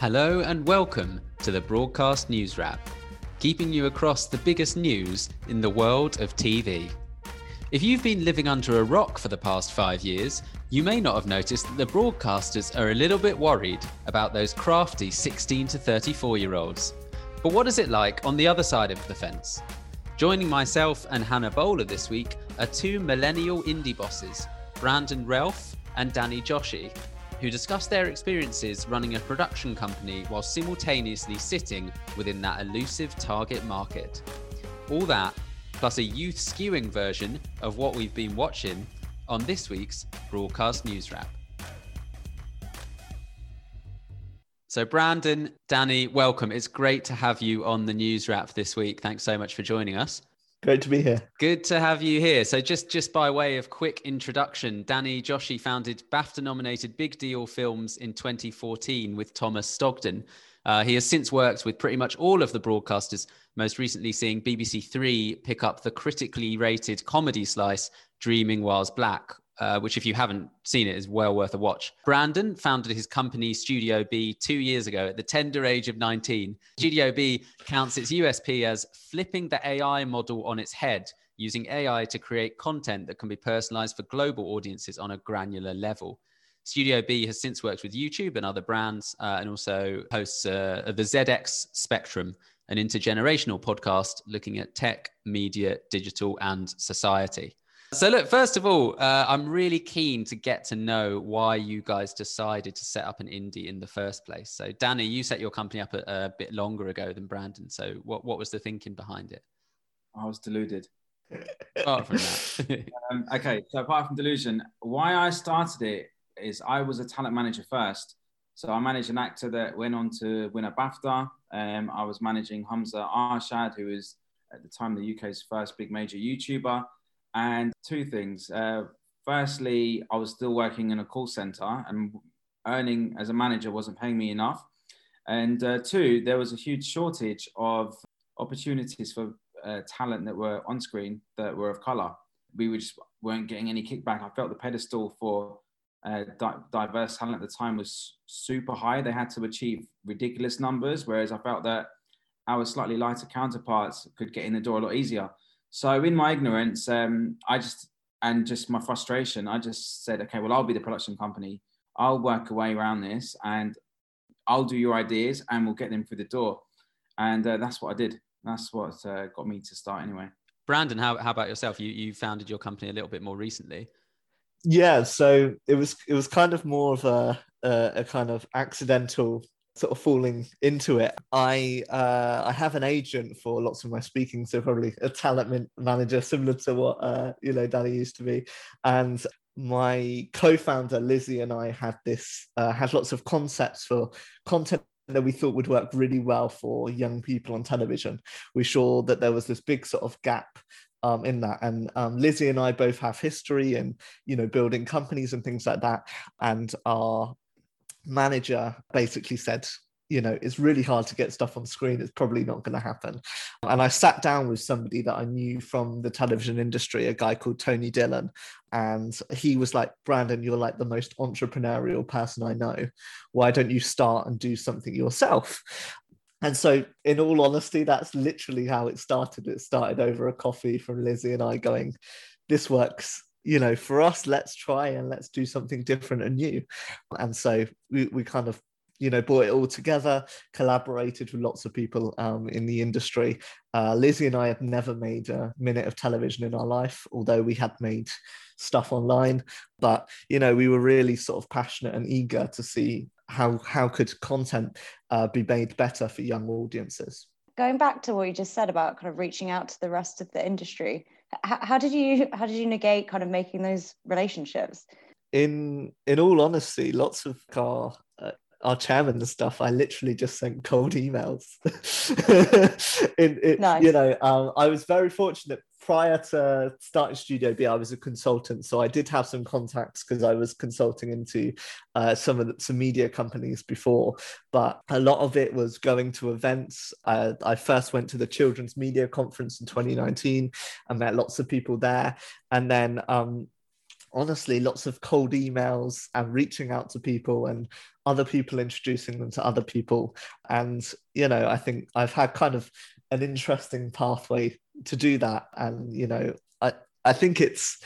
Hello and welcome to the Broadcast News Wrap, keeping you across the biggest news in the world of TV. If you've been living under a rock for the past five years, you may not have noticed that the broadcasters are a little bit worried about those crafty 16 to 34 year olds. But what is it like on the other side of the fence? Joining myself and Hannah Bowler this week are two millennial indie bosses, Brandon Relf and Danny Joshi, who discuss their experiences running a production company while simultaneously sitting within that elusive target market. All that, plus a youth skewing version of what we've been watching on this week's Broadcast News Wrap. So, Brandon, Danny, welcome. It's great to have you on the news wrap this week. Thanks so much for joining us. Great to be here. Good to have you here. So, just just by way of quick introduction, Danny Joshi founded BAFTA-nominated Big Deal Films in 2014 with Thomas Stogden. Uh, he has since worked with pretty much all of the broadcasters, most recently seeing BBC Three pick up the critically rated comedy slice Dreaming Whilst Black, uh, which, if you haven't seen it, is well worth a watch. Brandon founded his company Studio B two years ago at the tender age of 19. Studio B counts its USP as flipping the AI model on its head, using AI to create content that can be personalized for global audiences on a granular level. Studio B has since worked with YouTube and other brands uh, and also hosts uh, the ZX Spectrum, an intergenerational podcast looking at tech, media, digital, and society. So, look, first of all, uh, I'm really keen to get to know why you guys decided to set up an indie in the first place. So, Danny, you set your company up a, a bit longer ago than Brandon. So, what, what was the thinking behind it? I was deluded. Apart from that. um, okay, so apart from delusion, why I started it is I was a talent manager first. So I managed an actor that went on to win a BAFTA. Um, I was managing Hamza Arshad, who was at the time the UK's first big major YouTuber. And two things. Uh, firstly, I was still working in a call center and earning as a manager wasn't paying me enough. And uh, two, there was a huge shortage of opportunities for uh, talent that were on screen that were of color. We just weren't getting any kickback. I felt the pedestal for uh, di- diverse talent at the time was super high. They had to achieve ridiculous numbers, whereas I felt that our slightly lighter counterparts could get in the door a lot easier. So in my ignorance, um, I just and just my frustration, I just said, okay, well, I'll be the production company. I'll work a way around this, and I'll do your ideas, and we'll get them through the door. And uh, that's what I did. That's what uh, got me to start anyway. Brandon, how, how about yourself? You you founded your company a little bit more recently. Yeah, so it was it was kind of more of a a, a kind of accidental sort of falling into it. I uh, I have an agent for lots of my speaking, so probably a talent manager similar to what uh, you know Danny used to be, and my co-founder Lizzie and I had this uh, had lots of concepts for content that we thought would work really well for young people on television. We saw that there was this big sort of gap um, in that. And um, Lizzie and I both have history in, you know, building companies and things like that. And our manager basically said, you know, it's really hard to get stuff on screen. It's probably not going to happen. And I sat down with somebody that I knew from the television industry, a guy called Tony Dillon. And he was like, Brandon, you're like the most entrepreneurial person I know. Why don't you start and do something yourself? And so, in all honesty, that's literally how it started. It started over a coffee from Lizzie and I going, This works you know, for us, let's try and let's do something different and new. And so we, we kind of, you know, brought it all together, collaborated with lots of people um, in the industry. Uh, Lizzie and I had never made a minute of television in our life, although we had made stuff online. But, you know, we were really sort of passionate and eager to see how, how could content uh, be made better for young audiences. Going back to what you just said about kind of reaching out to the rest of the industry, how, how did you how did you negate kind of making those relationships? In in all honesty, lots of our uh, our chairman and stuff, I literally just sent cold emails. in, in, nice. You know, um, I was very fortunate prior to starting Studio B, I was a consultant, so I did have some contacts because I was consulting into uh, some of the, some media companies before. But a lot of it was going to events. Uh, I first went to the Children's Media Conference in 2019 and met lots of people there, and then um, honestly lots of cold emails and reaching out to people and other people introducing them to other people and you know i think i've had kind of an interesting pathway to do that. And you know i i think it's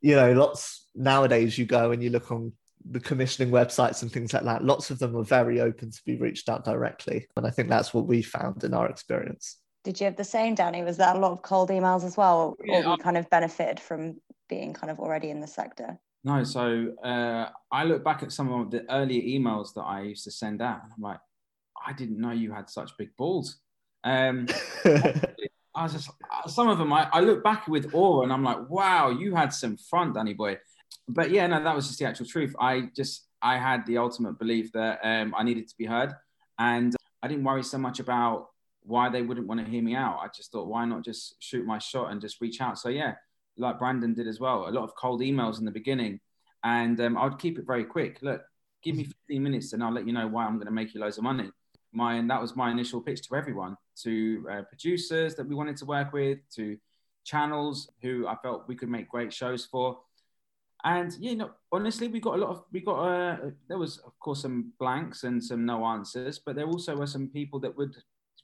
you know lots nowadays you go and you look on the commissioning websites and things like that lots of them are very open to be reached out directly. And i think that's what we found in our experience. Did you have the same danny? Was that a lot of cold emails as well or, yeah, you kind of benefited from being kind of already in the sector? No so uh, i look back at some of the earlier emails that i used to send out and i'm like i didn't know you had such big balls. Um, I was just some of them. I, I look back with awe, and I'm like, wow, you had some fun, Danny boy. But yeah, no, that was just the actual truth. I just I had the ultimate belief that um, I needed to be heard, and I didn't worry so much about why they wouldn't want to hear me out. I just thought, why not just shoot my shot and just reach out? So yeah, like Brandon did as well. A lot of cold emails in the beginning, and um, I'd keep it very quick. Look, give me 15 minutes, and I'll let you know why I'm going to make you loads of money my and that was my initial pitch to everyone, to uh, producers that we wanted to work with, to channels who I felt we could make great shows for. And you know, honestly, we got a lot of we got uh, there was of course some blanks and some no answers, but there also were some people that would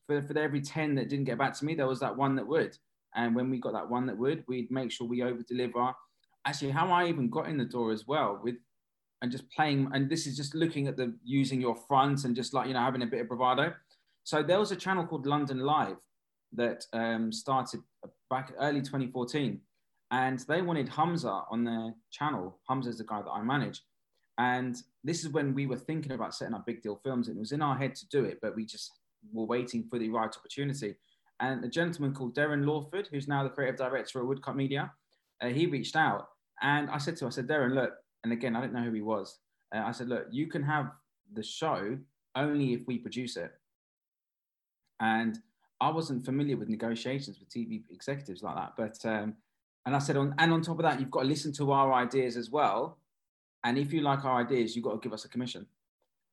for, for every 10 that didn't get back to me, there was that one that would. And when we got that one that would, we'd make sure we over deliver. Actually, how I even got in the door as well with and just playing. And this is just looking at the using your front and just like, you know, having a bit of bravado. So there was a channel called London Live that um, started back early 2014. And they wanted Hamza on their channel. Hamza is the guy that I manage. And this is when we were thinking about setting up big deal films. And it was in our head to do it, but we just were waiting for the right opportunity. And a gentleman called Darren Lawford, who's now the creative director at Woodcut Media, uh, he reached out. And I said to him, I said, Darren, look, and again, I didn't know who he was. Uh, I said, look, you can have the show only if we produce it. And I wasn't familiar with negotiations with TV executives like that. But um, and I said, on and on top of that, you've got to listen to our ideas as well. And if you like our ideas, you've got to give us a commission.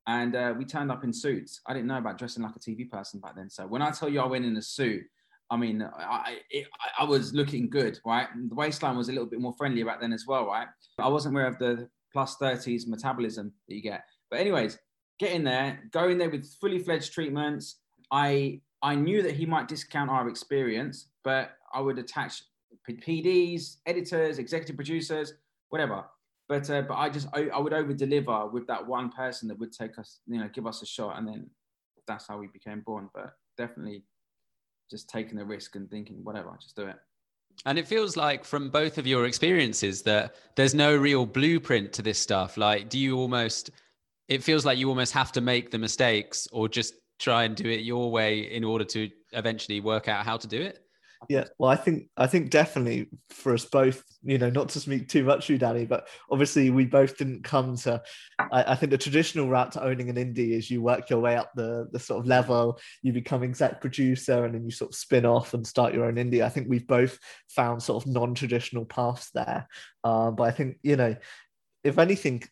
And uh, we turned up in suits. I didn't know about dressing like a TV person back then. So when I tell you I went in a suit, I mean, I, it, I was looking good, right? The waistline was a little bit more friendly back then as well, right? I wasn't aware of the plus 30s metabolism that you get. But anyways, get in there, go in there with fully fledged treatments. I I knew that he might discount our experience, but I would attach PDs, editors, executive producers, whatever. But uh, but I just I, I would over deliver with that one person that would take us, you know, give us a shot, and then that's how we became born. But definitely just taking the risk and thinking, whatever, I just do it. And it feels like from both of your experiences that there's no real blueprint to this stuff. Like, do you almost, it feels like you almost have to make the mistakes or just try and do it your way in order to eventually work out how to do it? Yeah, well, I think I think definitely for us both, you know, not to speak too much you, Danny, but obviously we both didn't come to. I, I, think the traditional route to owning an indie is you work your way up the the sort of level, you become exec producer, and then you sort of spin off and start your own indie. I think we've both found sort of non-traditional paths there, uh, but I think you know, if anything,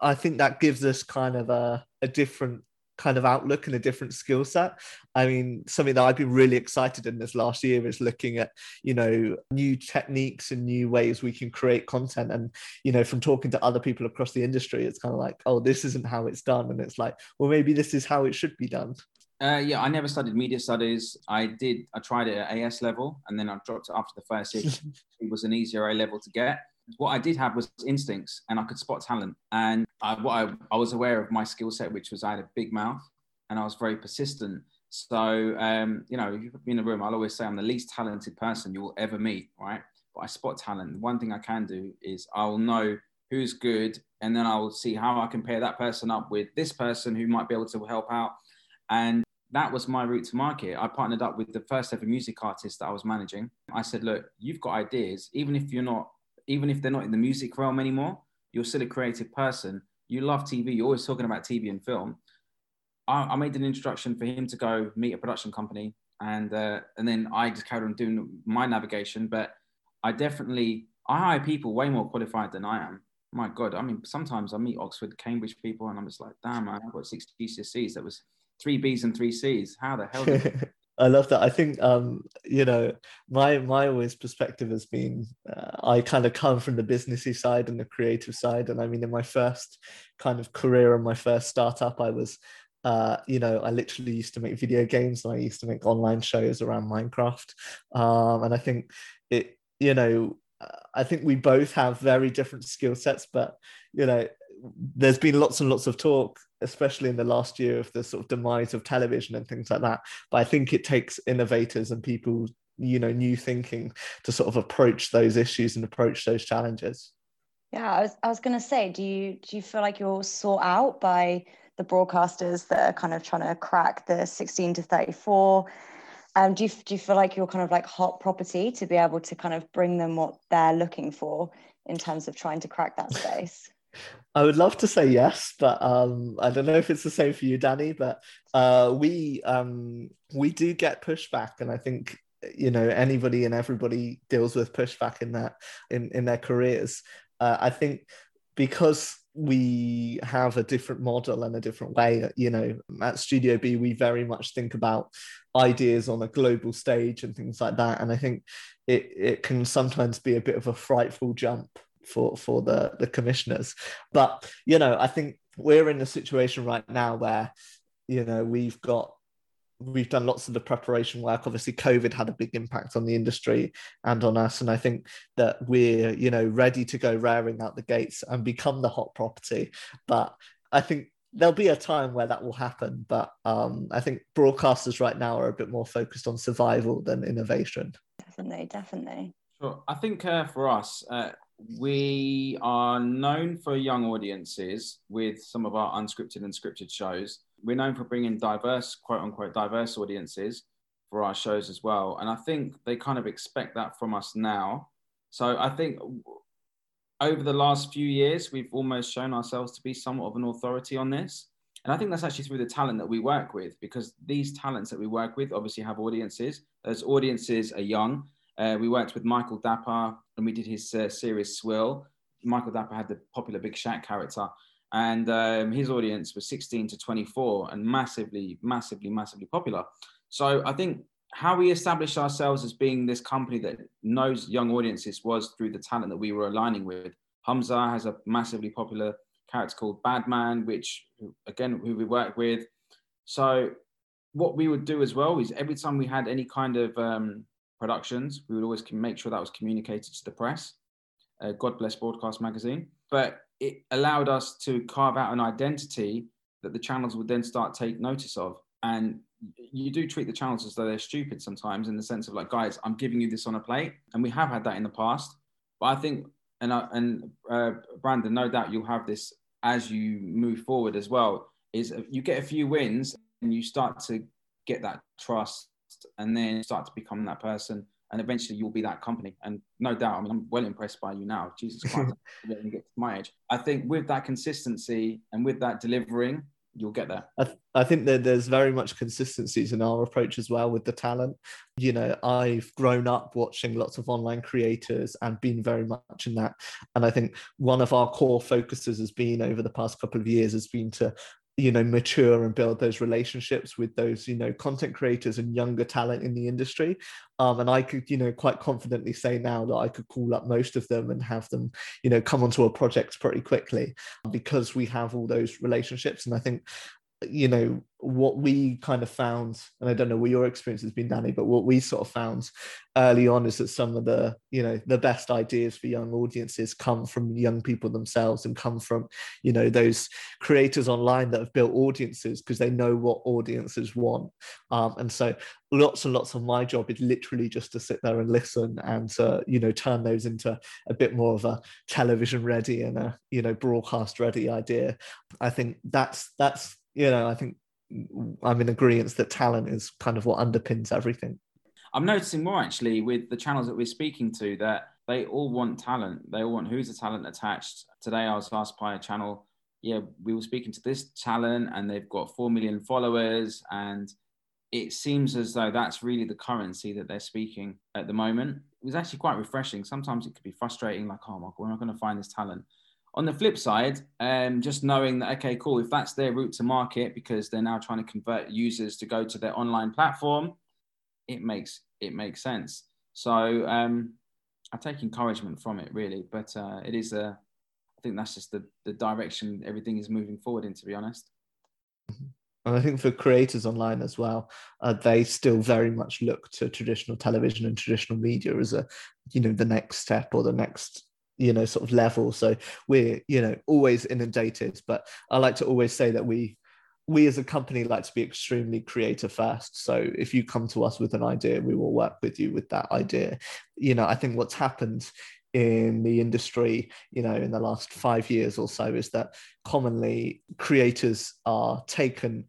I think that gives us kind of a a different kind of outlook and a different skill set. I mean, something that I've been really excited in this last year is looking at, you know, new techniques and new ways we can create content. And, you know, from talking to other people across the industry, it's kind of like, oh, this isn't how it's done. And it's like, well, maybe this is how it should be done. Uh, yeah, I never studied media studies. I did, I tried it at AS level and then I dropped it after the first year. it was an easier A level to get what I did have was instincts and I could spot talent. And I, I, I was aware of my skill set, which was I had a big mouth and I was very persistent. So, um, you know, if you put me in a room, I'll always say I'm the least talented person you will ever meet, right? But I spot talent. One thing I can do is I will know who's good and then I will see how I can pair that person up with this person who might be able to help out. And that was my route to market. I partnered up with the first ever music artist that I was managing. I said, look, you've got ideas, even if you're not even if they're not in the music realm anymore, you're still a creative person. You love TV. You're always talking about TV and film. I, I made an introduction for him to go meet a production company, and uh, and then I just carried on doing my navigation. But I definitely I hire people way more qualified than I am. My God, I mean, sometimes I meet Oxford, Cambridge people, and I'm just like, damn, man, I've got six GCSEs. That was three Bs and three Cs. How the hell? I love that. I think um, you know my my always perspective has been uh, I kind of come from the businessy side and the creative side, and I mean in my first kind of career and my first startup, I was uh, you know I literally used to make video games and I used to make online shows around Minecraft, um, and I think it you know I think we both have very different skill sets, but you know there's been lots and lots of talk especially in the last year of the sort of demise of television and things like that. But I think it takes innovators and people, you know, new thinking to sort of approach those issues and approach those challenges. Yeah, I was I was gonna say, do you do you feel like you're sought out by the broadcasters that are kind of trying to crack the 16 to 34? Um, do you do you feel like you're kind of like hot property to be able to kind of bring them what they're looking for in terms of trying to crack that space? I would love to say yes, but um, I don't know if it's the same for you, Danny. But uh, we um, we do get pushback, and I think you know anybody and everybody deals with pushback in that in in their careers. Uh, I think because we have a different model and a different way. You know, at Studio B, we very much think about ideas on a global stage and things like that. And I think it it can sometimes be a bit of a frightful jump for for the the commissioners. But you know, I think we're in a situation right now where you know we've got we've done lots of the preparation work. Obviously covid had a big impact on the industry and on us. And i think that we're you know ready to go raring out the gates and become the hot property. But i think there'll be a time where that will happen. But um, i think broadcasters right now are a bit more focused on survival than innovation. Definitely definitely. Sure. I think uh, for us uh, we are known for young audiences with some of our unscripted and scripted shows. We're known for bringing diverse, quote unquote, diverse audiences for our shows as well. And I think they kind of expect that from us now. So I think over the last few years, we've almost shown ourselves to be somewhat of an authority on this. And I think that's actually through the talent that we work with, because these talents that we work with obviously have audiences. Those audiences are young, uh, we worked with Michael Dapaah and we did his uh, series Swill. Michael Dapaah had the popular Big Shaq character, and um, his audience was 16 to 24 and massively, massively, massively popular. So I think how we established ourselves as being this company that knows young audiences was through the talent that we were aligning with. Hamza has a massively popular character called Badman, which again, who we work with. So what we would do as well is every time we had any kind of um, productions. We would always make sure that was communicated to the press. Uh, God bless Broadcast Magazine. But it allowed us to carve out an identity that the channels would then start take notice of. And you do treat the channels as though they're stupid sometimes, in the sense of like, guys, I'm giving you this on a plate, and we have had that in the past. But I think, and uh, and uh, Brandon, no doubt you'll have this as you move forward as well. Is you get a few wins and you start to get that trust and then start to become that person and eventually you'll be that company. And no doubt i mean i'm well impressed by you now. Jesus christ when you get to my age. I think with that consistency and with that delivering you'll get there. I, th- I think that there's very much consistencies in our approach as well with the talent. You know i've grown up watching lots of online creators and been very much in that. And i think one of our core focuses has been over the past couple of years has been to you know mature and build those relationships with those you know content creators and younger talent in the industry. Um, and i could you know quite confidently say now that i could call up most of them and have them you know come onto a project pretty quickly because we have all those relationships. And i think you know what we kind of found and i don't know what your experience has been danny but what we sort of found early on is that some of the you know the best ideas for young audiences come from young people themselves and come from you know those creators online that have built audiences because they know what audiences want. Um, and so lots and lots of my job is literally just to sit there and listen and uh, you know turn those into a bit more of a television ready and a you know broadcast ready idea. I think that's that's you know, I think I'm in agreement that talent is kind of what underpins everything. I'm noticing more actually with the channels that we're speaking to that they all want talent. They all want who's the talent attached. Today I was asked by a channel, yeah, we were speaking to this talent and they've got 4 million followers. And it seems as though that's really the currency that they're speaking at the moment. It was actually quite refreshing. Sometimes it could be frustrating, like, oh my God, we're not going to find this talent. On the flip side, um, just knowing that, okay, cool, if that's their route to market because they're now trying to convert users to go to their online platform, it makes it makes sense. So um, I take encouragement from it really, but uh, it is a I think that's just the the direction everything is moving forward in. To be honest. And I think for creators online as well, uh, they still very much look to traditional television and traditional media as a, you know, the next step or the next you know sort of level. So we're you know always inundated but i like to always say that we we as a company like to be extremely creative first. So if you come to us with an idea we will work with you with that idea. You know i think what's happened in the industry you know in the last 5 years or so is that commonly creators are taken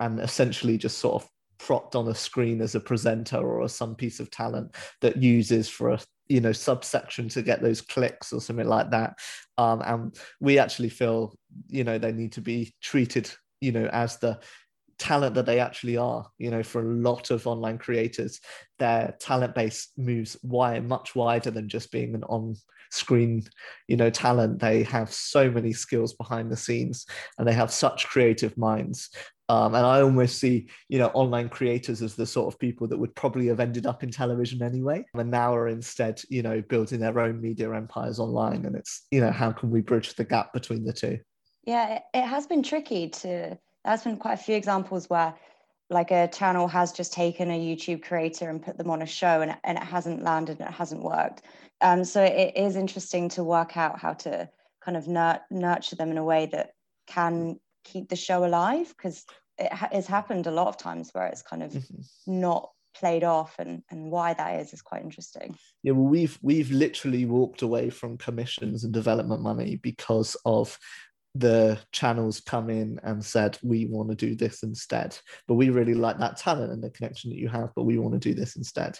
and essentially just sort of propped on a screen as a presenter or as some piece of talent that uses for a you know subsection to get those clicks or something like that. Um, and we actually feel you know they need to be treated you know as the talent that they actually are. You know for a lot of online creators their talent base moves wide much wider than just being an on screen you know talent. They have so many skills behind the scenes and they have such creative minds um, and I almost see, you know, online creators as the sort of people that would probably have ended up in television anyway, and now are instead, you know, building their own media empires online. And it's, you know, how can we bridge the gap between the two? Yeah, it has been tricky to. There's been quite a few examples where, like, a channel has just taken a YouTube creator and put them on a show, and, and it hasn't landed, and it hasn't worked. Um, so it is interesting to work out how to kind of nurture them in a way that can keep the show alive because it ha- has happened a lot of times where it's kind of mm-hmm. not played off and and why that is is quite interesting. Yeah well we've we've literally walked away from commissions and development money because of the channels come in and said we want to do this instead. But we really like that talent and the connection that you have but we want to do this instead.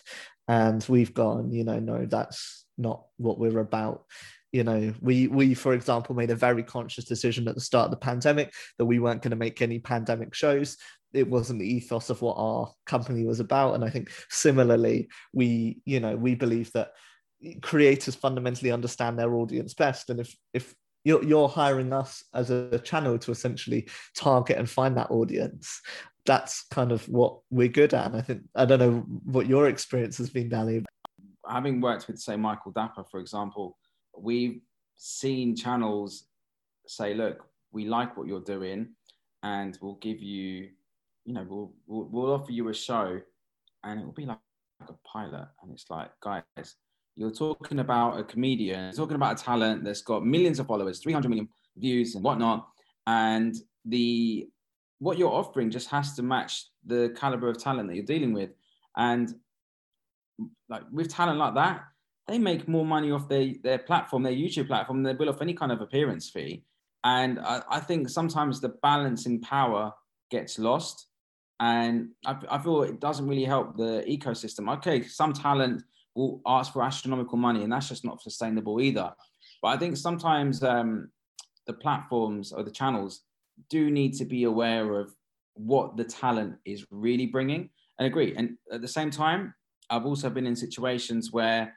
And we've gone you know no that's not what we're about you know we we for example made a very conscious decision at the start of the pandemic that we weren't going to make any pandemic shows. It wasn't the ethos of what our company was about. And i think similarly we you know we believe that creators fundamentally understand their audience best. And if if you're, you're hiring us as a channel to essentially target and find that audience that's kind of what we're good at. And i think i don't know what your experience has been danny having worked with say michael dapaah for example we've seen channels say, look, we like what you're doing and we'll give you, you know, we'll, we'll, we'll offer you a show and it will be like, like a pilot. And it's like, guys, you're talking about a comedian, you're talking about a talent that's got millions of followers, 300 million views and whatnot. And the what you're offering just has to match the caliber of talent that you're dealing with. And like with talent like that, they make more money off their, their platform, their YouTube platform, than they will off any kind of appearance fee. And I, I think sometimes the balance in power gets lost. And I, I feel it doesn't really help the ecosystem. Okay, some talent will ask for astronomical money, and that's just not sustainable either. But I think sometimes um, the platforms or the channels do need to be aware of what the talent is really bringing and agree. And at the same time, I've also been in situations where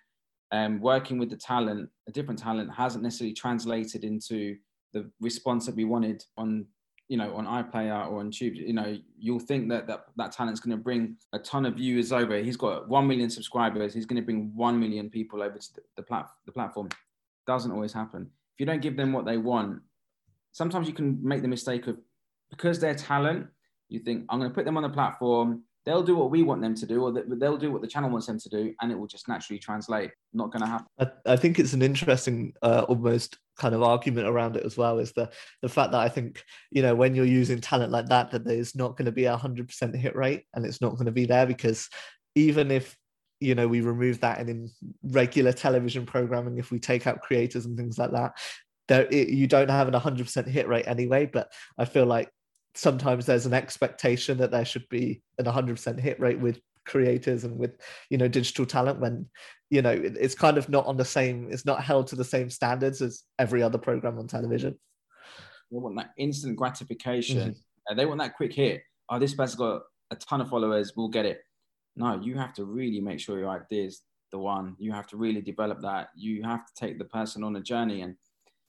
um, working with the talent, a different talent, hasn't necessarily translated into the response that we wanted on, you know, on iPlayer or on Tube. You know, you'll think that that, that talent's going to bring a ton of viewers over. He's got one million subscribers. He's going to bring one million people over to the, the, plat- the platform. Doesn't always happen. If you don't give them what they want, sometimes you can make the mistake of because they're talent, you think I'm going to put them on the platform they'll do what we want them to do, or they'll do what the channel wants them to do, and it will just naturally translate. Not going to happen. I, I, think it's an interesting, uh, almost kind of argument around it as well. Is the the fact that I think you know when you're using talent like that, that there's not going to be a hundred percent hit rate, and it's not going to be there because even if you know we remove that and in regular television programming if we take out creators and things like that there it, you don't have an 100% hit rate anyway but i feel like sometimes there's an expectation that there should be an 100% hit rate with creators and with you know digital talent when you know it's kind of not on the same it's not held to the same standards as every other program on television. They want that instant gratification. Mm-hmm. they want that quick hit. Oh this person's got a ton of followers we'll get it. No you have to really make sure your idea is the one. You have to really develop that. You have to take the person on a journey. And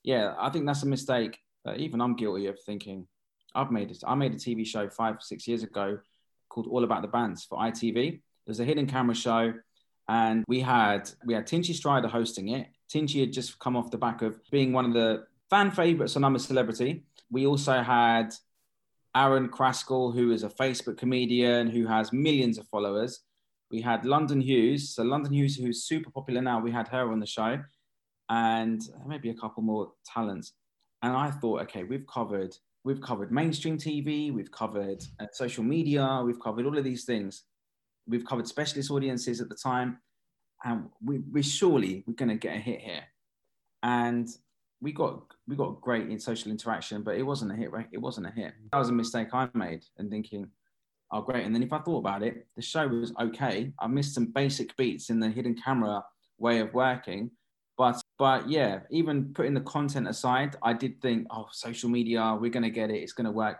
yeah i think that's a mistake even i'm guilty of thinking I've made it. I made a TV show five, six years ago called All About the Bands for ITV. It was a hidden camera show, and we had we had Tinchy Stryder hosting it. Tinchy had just come off the back of being one of the fan favorites on I'm a Celebrity. We also had Arron Crascall, who is a Facebook comedian who has millions of followers. We had London Hughes. So London Hughes, who's super popular now, we had her on the show, and maybe a couple more talents. And I thought, okay, we've covered we've covered mainstream TV, we've covered uh, social media, we've covered all of these things. We've covered specialist audiences at the time, and we we surely we're going to get a hit here. And we got we got great in social interaction, but it wasn't a hit. Right? It wasn't a hit. That was a mistake I made, and thinking, oh great. And then if I thought about it, the show was okay. I missed some basic beats in the hidden camera way of working, but but yeah, even putting the content aside, I did think, oh, social media, we're gonna get it. It's gonna work,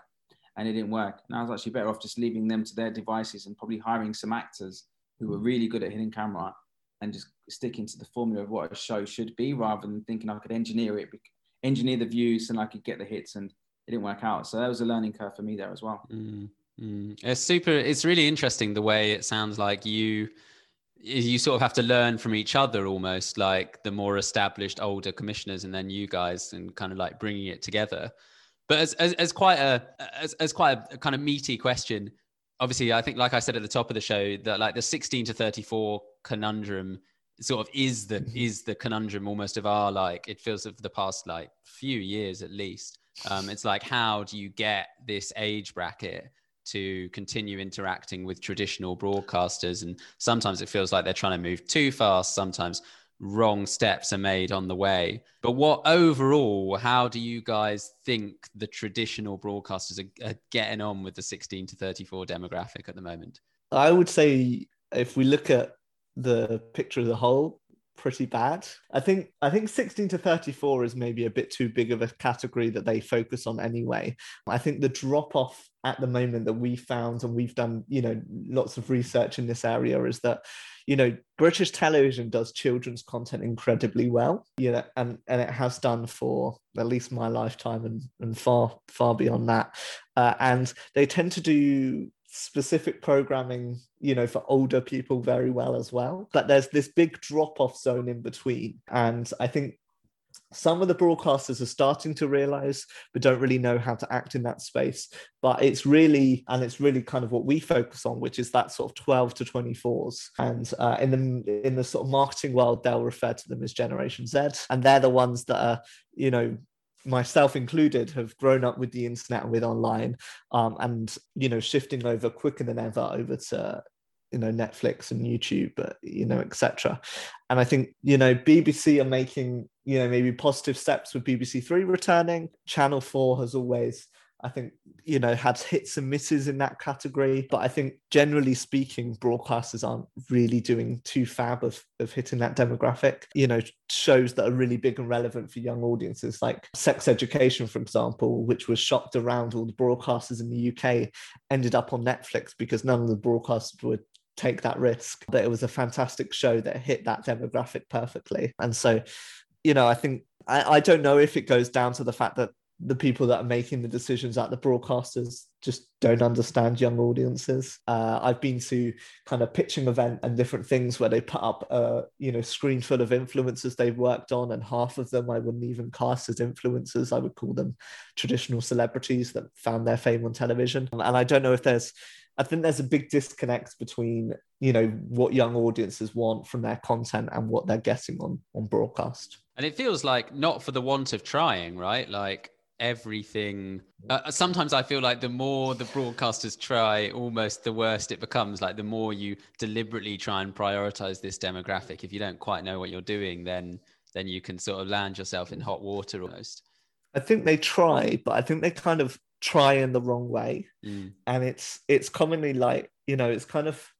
and it didn't work. And I was actually better off just leaving them to their devices and probably hiring some actors who were really good at hidden camera and just sticking to the formula of what a show should be rather than thinking I could engineer it, engineer the views and I could get the hits and it didn't work out. So that was a learning curve for me there as well. Mm, mm. It's super, it's really interesting the way it sounds like you, you sort of have to learn from each other almost like the more established older commissioners and then you guys and kind of like bringing it together. But as, as, as quite a, as, as quite a kind of meaty question, obviously I think like I said at the top of the show that like the 16 to 34 conundrum sort of is the mm-hmm. is the conundrum almost of our like it feels of the past like few years at least um it's like how do you get this age bracket to continue interacting with traditional broadcasters. And sometimes it feels like they're trying to move too fast. Sometimes wrong steps are made on the way. But what overall how do you guys think the traditional broadcasters are, are getting on with the 16 to 34 demographic at the moment? I would say if we look at the picture as a whole pretty bad. I think I think 16 to 34 is maybe a bit too big of a category that they focus on anyway. I think the drop off at the moment that we found and we've done, you know, lots of research in this area is that you know British television does children's content incredibly well, you know, and and it has done for at least my lifetime and and far far beyond that. Uh, and they tend to do specific programming you know for older people very well as well. But there's this big drop off zone in between. And i think some of the broadcasters are starting to realize but don't really know how to act in that space. But it's really and it's really kind of what we focus on which is that sort of 12 to 24s and uh, in the in the sort of marketing world they'll refer to them as generation z. And they're the ones that are you know myself included, have grown up with the internet and with online, um, and you know, shifting over quicker than ever over to you know Netflix and YouTube, but you know, etc. And I think you know BBC are making you know maybe positive steps with BBC Three returning. Channel Four has always I think, you know, had hits and misses in that category. But I think generally speaking, broadcasters aren't really doing too fab of, of hitting that demographic. You know, shows that are really big and relevant for young audiences, like Sex Education, for example, which was shopped around all the broadcasters in the UK, ended up on Netflix because none of the broadcasters would take that risk. But it was a fantastic show that hit that demographic perfectly. And so, you know, I think I, I don't know if it goes down to the fact that the people that are making the decisions at the broadcasters just don't understand young audiences. Uh, I've been to kind of pitching event and different things where they put up a you know screen full of influencers they've worked on, and half of them I wouldn't even cast as influencers. I would call them traditional celebrities that found their fame on television. And I don't know if there's I think there's a big disconnect between you know what young audiences want from their content and what they're getting on on broadcast. And it feels like not for the want of trying, right? Like everything. Uh, sometimes i feel like the more the broadcasters try almost the worst it becomes. Like the more you deliberately try and prioritize this demographic if you don't quite know what you're doing then then you can sort of land yourself in hot water almost. I think they try but i think they kind of try in the wrong way. Mm. and it's it's commonly like you know it's kind of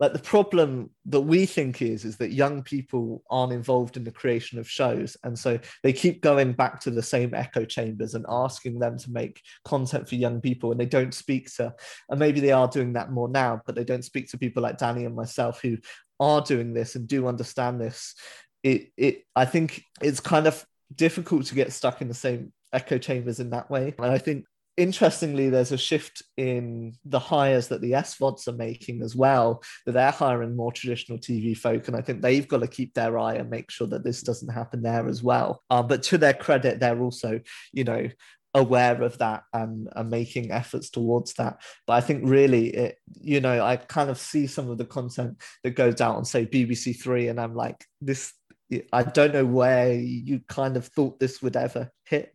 like the problem that we think is is that young people aren't involved in the creation of shows and so they keep going back to the same echo chambers and asking them to make content for young people and they don't speak to and maybe they are doing that more now but they don't speak to people like danny and myself who are doing this and do understand this. It it i think it's kind of difficult to get stuck in the same echo chambers in that way. And i think interestingly, there's a shift in the hires that the SVODs are making as well, that they're hiring more traditional TV folk. And I think they've got to keep their eye and make sure that this doesn't happen there as well. Um, but to their credit, they're also, you know, aware of that and, and making efforts towards that. But I think really it, you know, I kind of see some of the content that goes out on say BBC Three, and I'm like, this I don't know where you kind of thought this would ever hit.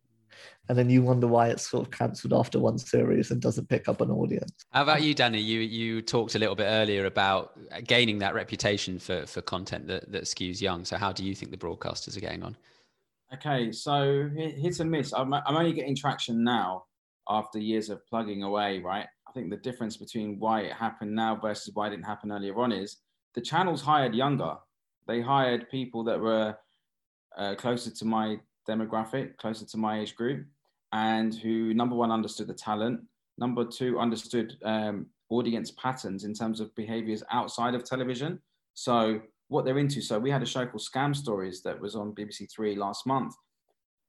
And then you wonder why it's sort of cancelled after one series and doesn't pick up an audience. How about you, Danny? You you talked a little bit earlier about gaining that reputation for for content that, that skews young. So how do you think the broadcasters are getting on? Okay, so hit and miss. I'm, I'm only getting traction now after years of plugging away, right? I think the difference between why it happened now versus why it didn't happen earlier on is the channels hired younger. They hired people that were uh, closer to my demographic, closer to my age group, and who, number one, understood the talent, number two, understood um, audience patterns in terms of behaviors outside of television. So what they're into. So we had a show called Scam Stories that was on BBC Three last month.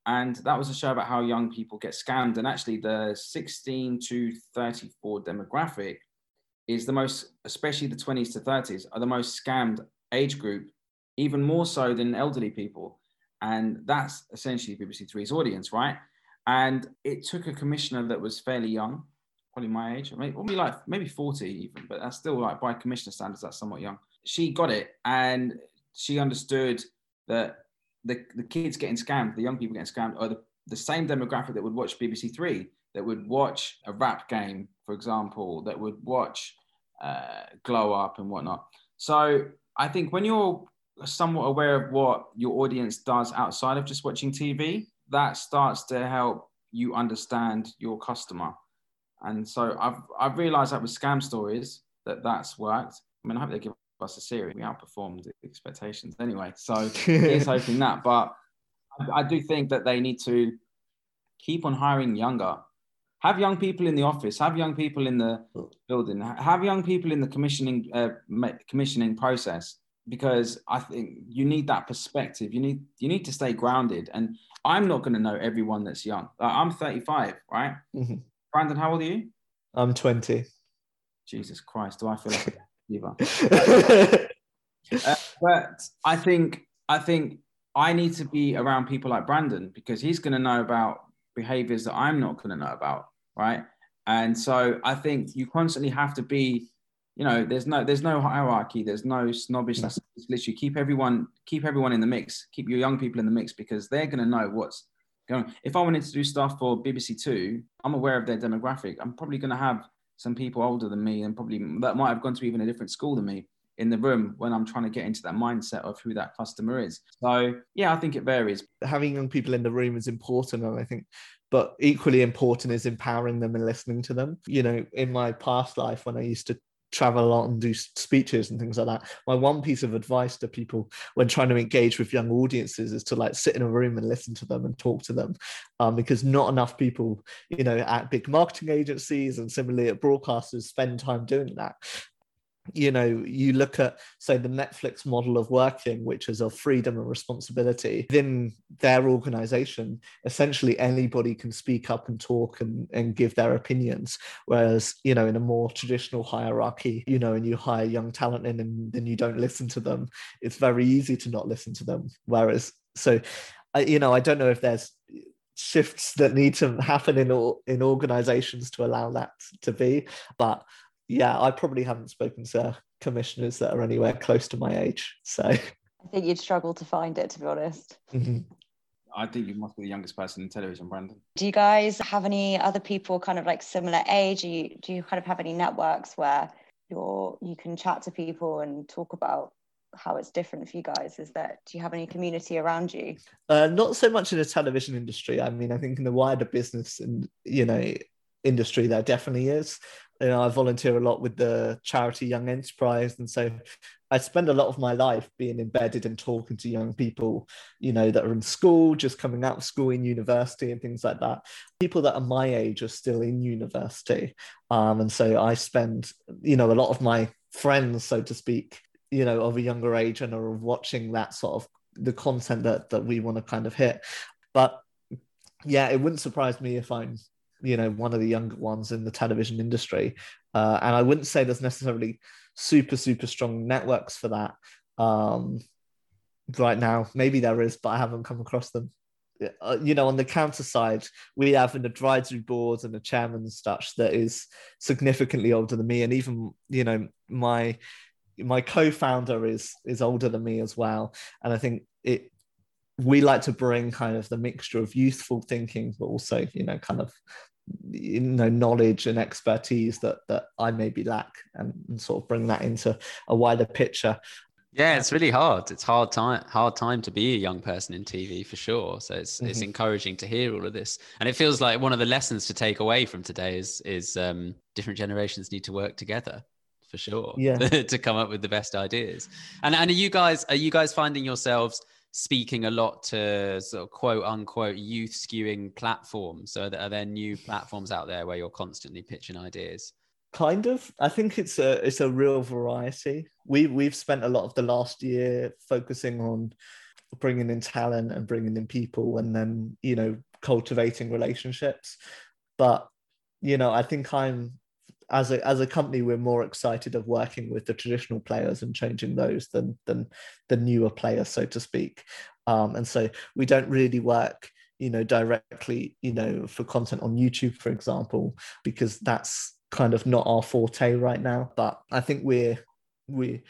And that was a show about how young people get scammed. And actually, the 16 to 34 demographic is the most, especially the 20s to 30s, are the most scammed age group, even more so than elderly people. And that's essentially BBC Three's audience, right? And it took a commissioner that was fairly young, probably my age, maybe like maybe 40 even, but that's still like by commissioner standards, that's somewhat young she got it and she understood that the, the kids getting scammed, the young people getting scammed, are the, the same demographic that would watch BBC Three, that would watch a rap game, for example, that would watch uh, Glow Up and whatnot. So I think when you're somewhat aware of what your audience does outside of just watching TV, that starts to help you understand your customer. And so I've, I've realized that with scam stories that that's worked. I mean, I hope they give us a series. We outperformed expectations anyway. So here's hoping that. But I, I do think that they need to keep on hiring younger. Have young people in the office. Have young people in the building. Have young people in the commissioning uh, commissioning process because I think you need that perspective. You need you need to stay grounded. And I'm not going to know everyone that's young. I'm 35, right? Mm-hmm. Brandon, how old are you? I'm 20. Jesus Christ, do I feel like either. uh, but I think I think I need to be around people like Brandon because he's going to know about behaviors that I'm not going to know about, right? And so I think you constantly have to be, you know, there's no there's no hierarchy, there's no snobbishness. Mm. It's literally keep everyone keep everyone in the mix, keep your young people in the mix because they're going to know what's going. If I wanted to do stuff for BBC Two, I'm aware of their demographic. I'm probably going to have some people older than me and probably that might have gone to even a different school than me in the room when I'm trying to get into that mindset of who that customer is. So yeah, I think it varies. Having young people in the room is important, and I think, but equally important is empowering them and listening to them. You know, in my past life when I used to travel a lot and do speeches and things like that. My one piece of advice to people when trying to engage with young audiences is to like sit in a room and listen to them and talk to them, um, because not enough people, you know, at big marketing agencies and similarly at broadcasters spend time doing that you know you look at say the netflix model of working which is of freedom and responsibility within their organization essentially anybody can speak up and talk and, and give their opinions. Whereas you know in a more traditional hierarchy you know and you hire young talent in and then you don't listen to them it's very easy to not listen to them. Whereas so you know i don't know if there's shifts that need to happen in in organizations to allow that to be but yeah, I probably haven't spoken to commissioners that are anywhere close to my age. So I think you'd struggle to find it, to be honest. Mm-hmm. I think you must be the youngest person in television, Brandon. Do you guys have any other people kind of like similar age? Do you, do you kind of have any networks where you're you can chat to people and talk about how it's different for you guys is that do you have any community around you uh, not so much in the television industry i mean i think in the wider business and you know industry there definitely is you know, I volunteer a lot with the charity Young Enterprise, and so I spend a lot of my life being embedded and talking to young people, you know, that are in school, just coming out of school in university and things like that. People that are my age are still in university, um, and so I spend, you know, a lot of my friends, so to speak, you know, of a younger age and are watching that sort of the content that that we want to kind of hit. But yeah, it wouldn't surprise me if I'm you know one of the younger ones in the television industry. Uh, and i wouldn't say there's necessarily super super strong networks for that um, right now. Maybe there is but i haven't come across them. Uh, you know on the counter side we have an advisory board and a chairman and such that is significantly older than me. And even you know my my co-founder is is older than me as well. And i think it we like to bring kind of the mixture of youthful thinking, but also, you know, kind of you know knowledge and expertise that that I maybe lack, and, and sort of bring that into a wider picture. Yeah, it's really hard. It's hard time hard time to be a young person in TV for sure. So it's mm-hmm. it's encouraging to hear all of this, and it feels like one of the lessons to take away from today is is um, different generations need to work together for sure. Yeah, to come up with the best ideas. And and are you guys are you guys finding yourselves speaking a lot to sort of quote unquote youth skewing platforms. So are there new platforms out there where you're constantly pitching ideas? Kind of. I think it's a it's a real variety. We we've spent a lot of the last year focusing on bringing in talent and bringing in people, and then you know cultivating relationships. But you know, I think I'm as a as a company, we're more excited of working with the traditional players and changing those than than the newer players, so to speak. Um, and so we don't really work, you know, directly, you know, for content on YouTube, for example, because that's kind of not our forte right now. But I think we're we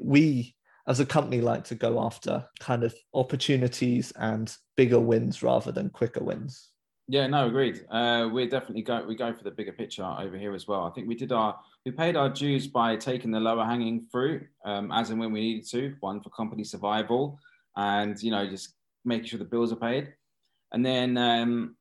we as a company like to go after kind of opportunities and bigger wins rather than quicker wins. Yeah, no, agreed. Uh, we definitely go we go for the bigger picture over here as well. I think we did our we paid our dues by taking the lower hanging fruit um, as and when we needed to. One for company survival, and you know just making sure the bills are paid. And then um,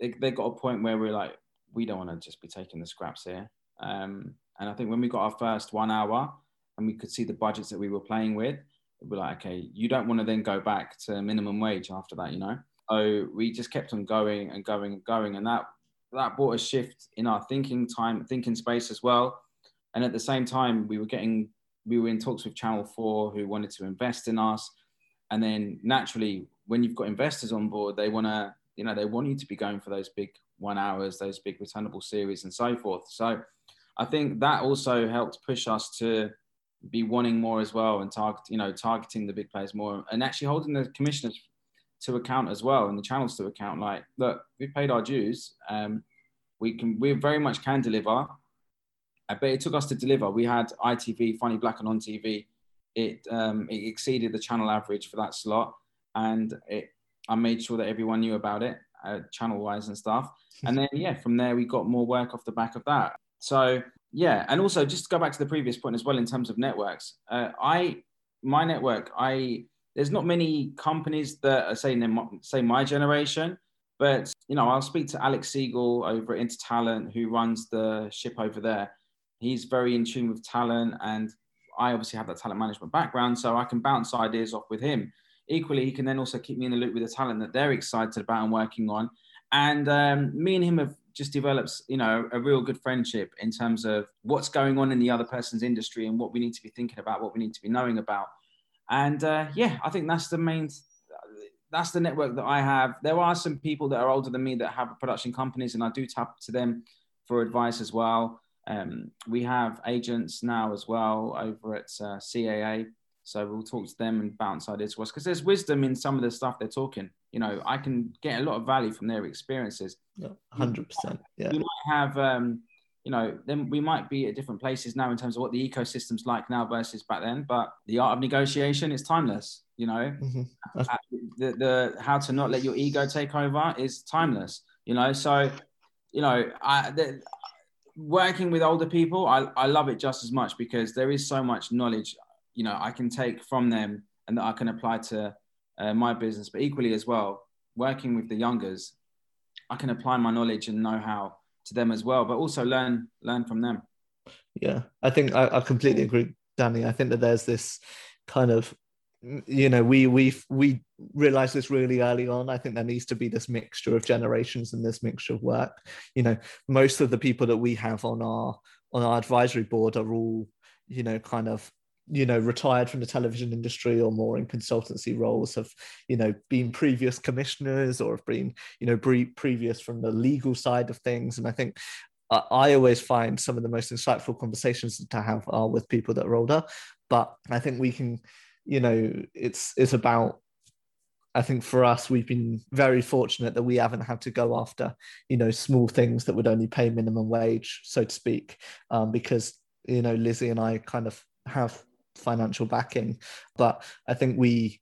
they, they got a point where we are like, we don't want to just be taking the scraps here. Um, and I think when we got our first one hour and we could see the budgets that we were playing with, we're like, okay, you don't want to then go back to minimum wage after that, you know. So we just kept on going and going and going, and that that brought a shift in our thinking time, thinking space as well. And at the same time, we were getting we were in talks with Channel Four who wanted to invest in us, and then naturally, when you've got investors on board, they want to you know they want you to be going for those big one hours, those big returnable series, and so forth. So I think that also helped push us to be wanting more as well and target you know targeting the big players more and actually holding the commissioners to account as well and the channels to account. Like look we've paid our dues um, we can we very much can deliver. Uh, but it took us to deliver. We had itv funny black and on tv it um, it exceeded the channel average for that slot and it i made sure that everyone knew about it uh, channel wise and stuff. And then yeah from there we got more work off the back of that. So yeah and also just to go back to the previous point as well in terms of networks uh, i my network i there's not many companies that are saying they say my generation, but you know, I'll speak to Alex Siegel over at Intertalent, who runs the ship over there. He's very in tune with talent, and I obviously have that talent management background, so I can bounce ideas off with him. Equally, he can then also keep me in the loop with the talent that they're excited about and working on. And um, me and him have just developed, you know, a real good friendship in terms of what's going on in the other person's industry and what we need to be thinking about, what we need to be knowing about. And uh, yeah, I think that's the main. That's the network that I have. There are some people that are older than me that have production companies, and I do tap to them for advice as well. Um, we have agents now as well over at uh, CAA, so we'll talk to them and bounce ideas to us because there's wisdom in some of the stuff they're talking. You know, I can get a lot of value from their experiences. Hundred percent. Yeah. You might have um, you know, then we might be at different places now in terms of what the ecosystem's like now versus back then. But the art of negotiation is timeless. You know, mm-hmm. Uh, the the how to not let your ego take over is timeless. You know, so you know, I the, working with older people, I I love it just as much because there is so much knowledge. You know, I can take from them and that I can apply to uh, my business. But equally as well, working with the youngers, I can apply my knowledge and know how to them as well, but also learn learn from them. Yeah, I think I, I completely agree, Danny. I think that there's this kind of you know we we we realized this really early on i think there needs to be this mixture of generations and this mixture of work you know most of the people that we have on our on our advisory board are all you know kind of you know retired from the television industry or more in consultancy roles have you know been previous commissioners or have been you know pre- previous from the legal side of things and i think I always find some of the most insightful conversations to have are with people that are older, but I think we can, you know, it's it's about. I think for us, we've been very fortunate that we haven't had to go after, you know, small things that would only pay minimum wage, so to speak, um, because you know Lizzie and I kind of have financial backing, but I think we,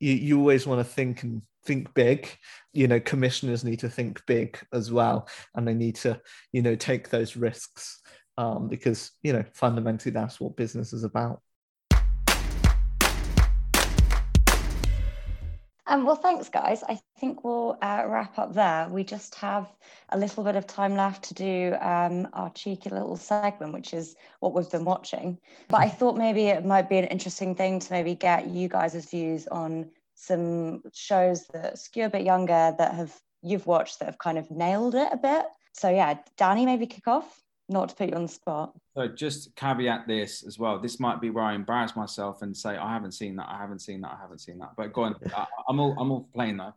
you, you always want to think and think big. You know commissioners need to think big as well and they need to you know take those risks um, because you know fundamentally that's what business is about Um, well, thanks, guys. I think we'll uh, wrap up there. We just have a little bit of time left to do um, our cheeky little segment, which is what we've been watching. But I thought maybe it might be an interesting thing to maybe get you guys' views on some shows that skew a bit younger that have you've watched that have kind of nailed it a bit. So yeah, Danny, maybe kick off. Not to put you on the spot. So just caveat this as well. This might be where I embarrass myself and say I haven't seen that. I haven't seen that. I haven't seen that. But go on. I, am all I'm all playing though.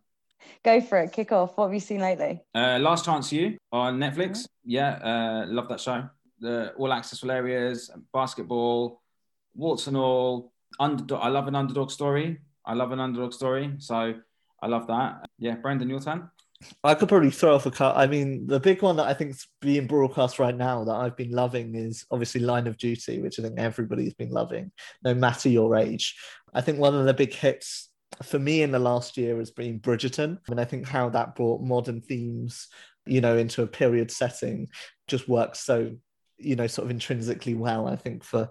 Go for it. Kick off. What have you seen lately? Uh, Last Chance U on Netflix. Mm-hmm. Yeah, uh, love that show. The all accessible areas, basketball, warts and all. Underdog. I love an underdog story. I love an underdog story. So I love that. Yeah, Brendan, your turn. I could probably throw off a cut. I mean, the big one that I think's being broadcast right now that I've been loving is obviously Line of Duty, which I think everybody's been loving, no matter your age. I think one of the big hits for me in the last year has been Bridgerton. And I think how that brought modern themes, you know, into a period setting just works so, you know, sort of intrinsically well, I think, for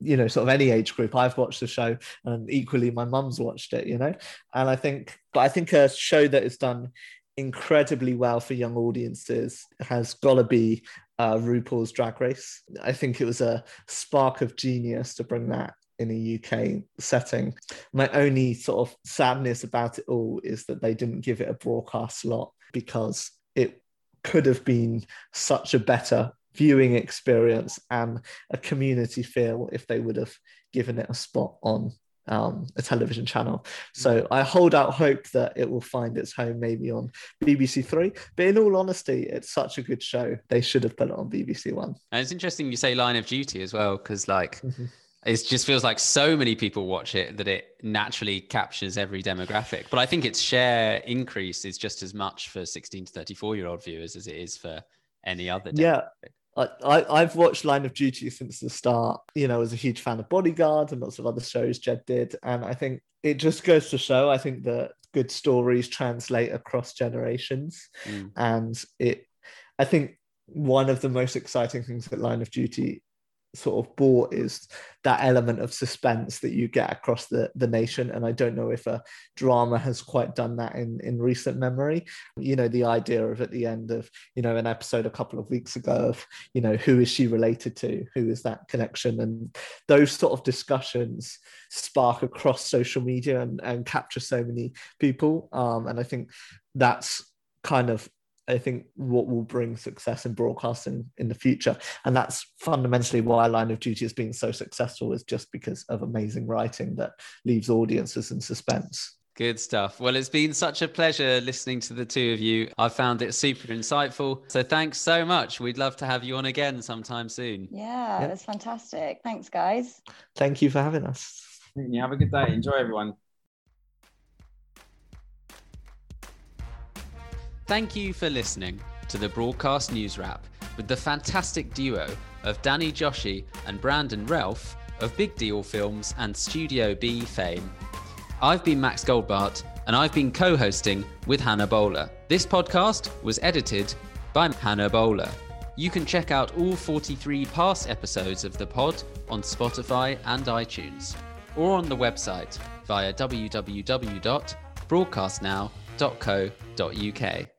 you know, sort of any age group. I've watched the show and equally my mum's watched it, you know. And I think, but I think a show that is done incredibly well for young audiences has got to be uh, RuPaul's Drag Race. I think it was a spark of genius to bring that in a UK setting. My only sort of sadness about it all is that they didn't give it a broadcast slot because it could have been such a better viewing experience and a community feel if they would have given it a spot on um, a television channel. So mm. I hold out hope that it will find its home maybe on BBC Three. But in all honesty, it's such a good show. They should have put it on BBC One. And it's interesting you say Line of Duty as well, because like mm-hmm. it just feels like so many people watch it that it naturally captures every demographic. But I think its share increase is just as much for 16 to 34 year old viewers as it is for any other. Demographic. Yeah. I, I, have watched Line of Duty since the start. You know, I was a huge fan of Bodyguard and lots of other shows Jed did. And I think it just goes to show, I think that good stories translate across generations. Mm. And it, I think one of the most exciting things that Line of Duty sort of bought is that element of suspense that you get across the, the nation. And I don't know if a drama has quite done that in, in recent memory. You know, the idea of at the end of, you know, an episode a couple of weeks ago of, you know, who is she related to? Who is that connection? And those sort of discussions spark across social media and, and capture so many people. Um, and I think that's kind of I think what will bring success in broadcasting in the future. And that's fundamentally why Line of Duty has been so successful, is just because of amazing writing that leaves audiences in suspense. Good stuff. Well, it's been such a pleasure listening to the two of you. I found it super insightful. So thanks so much. We'd love to have you on again sometime soon. Yeah, yep. that's fantastic. Thanks, guys. Thank you for having us. You have a good day. Enjoy, everyone. Thank you for listening to the Broadcast News Wrap with the fantastic duo of Danny Joshi and Brandon Ralph of Big Deal Films and Studio B fame. I've been Max Goldbart and I've been co hosting with Hannah Bowler. This podcast was edited by Hannah Bowler. You can check out all 43 past episodes of the pod on Spotify and iTunes or on the website via www.broadcastnow.co.uk.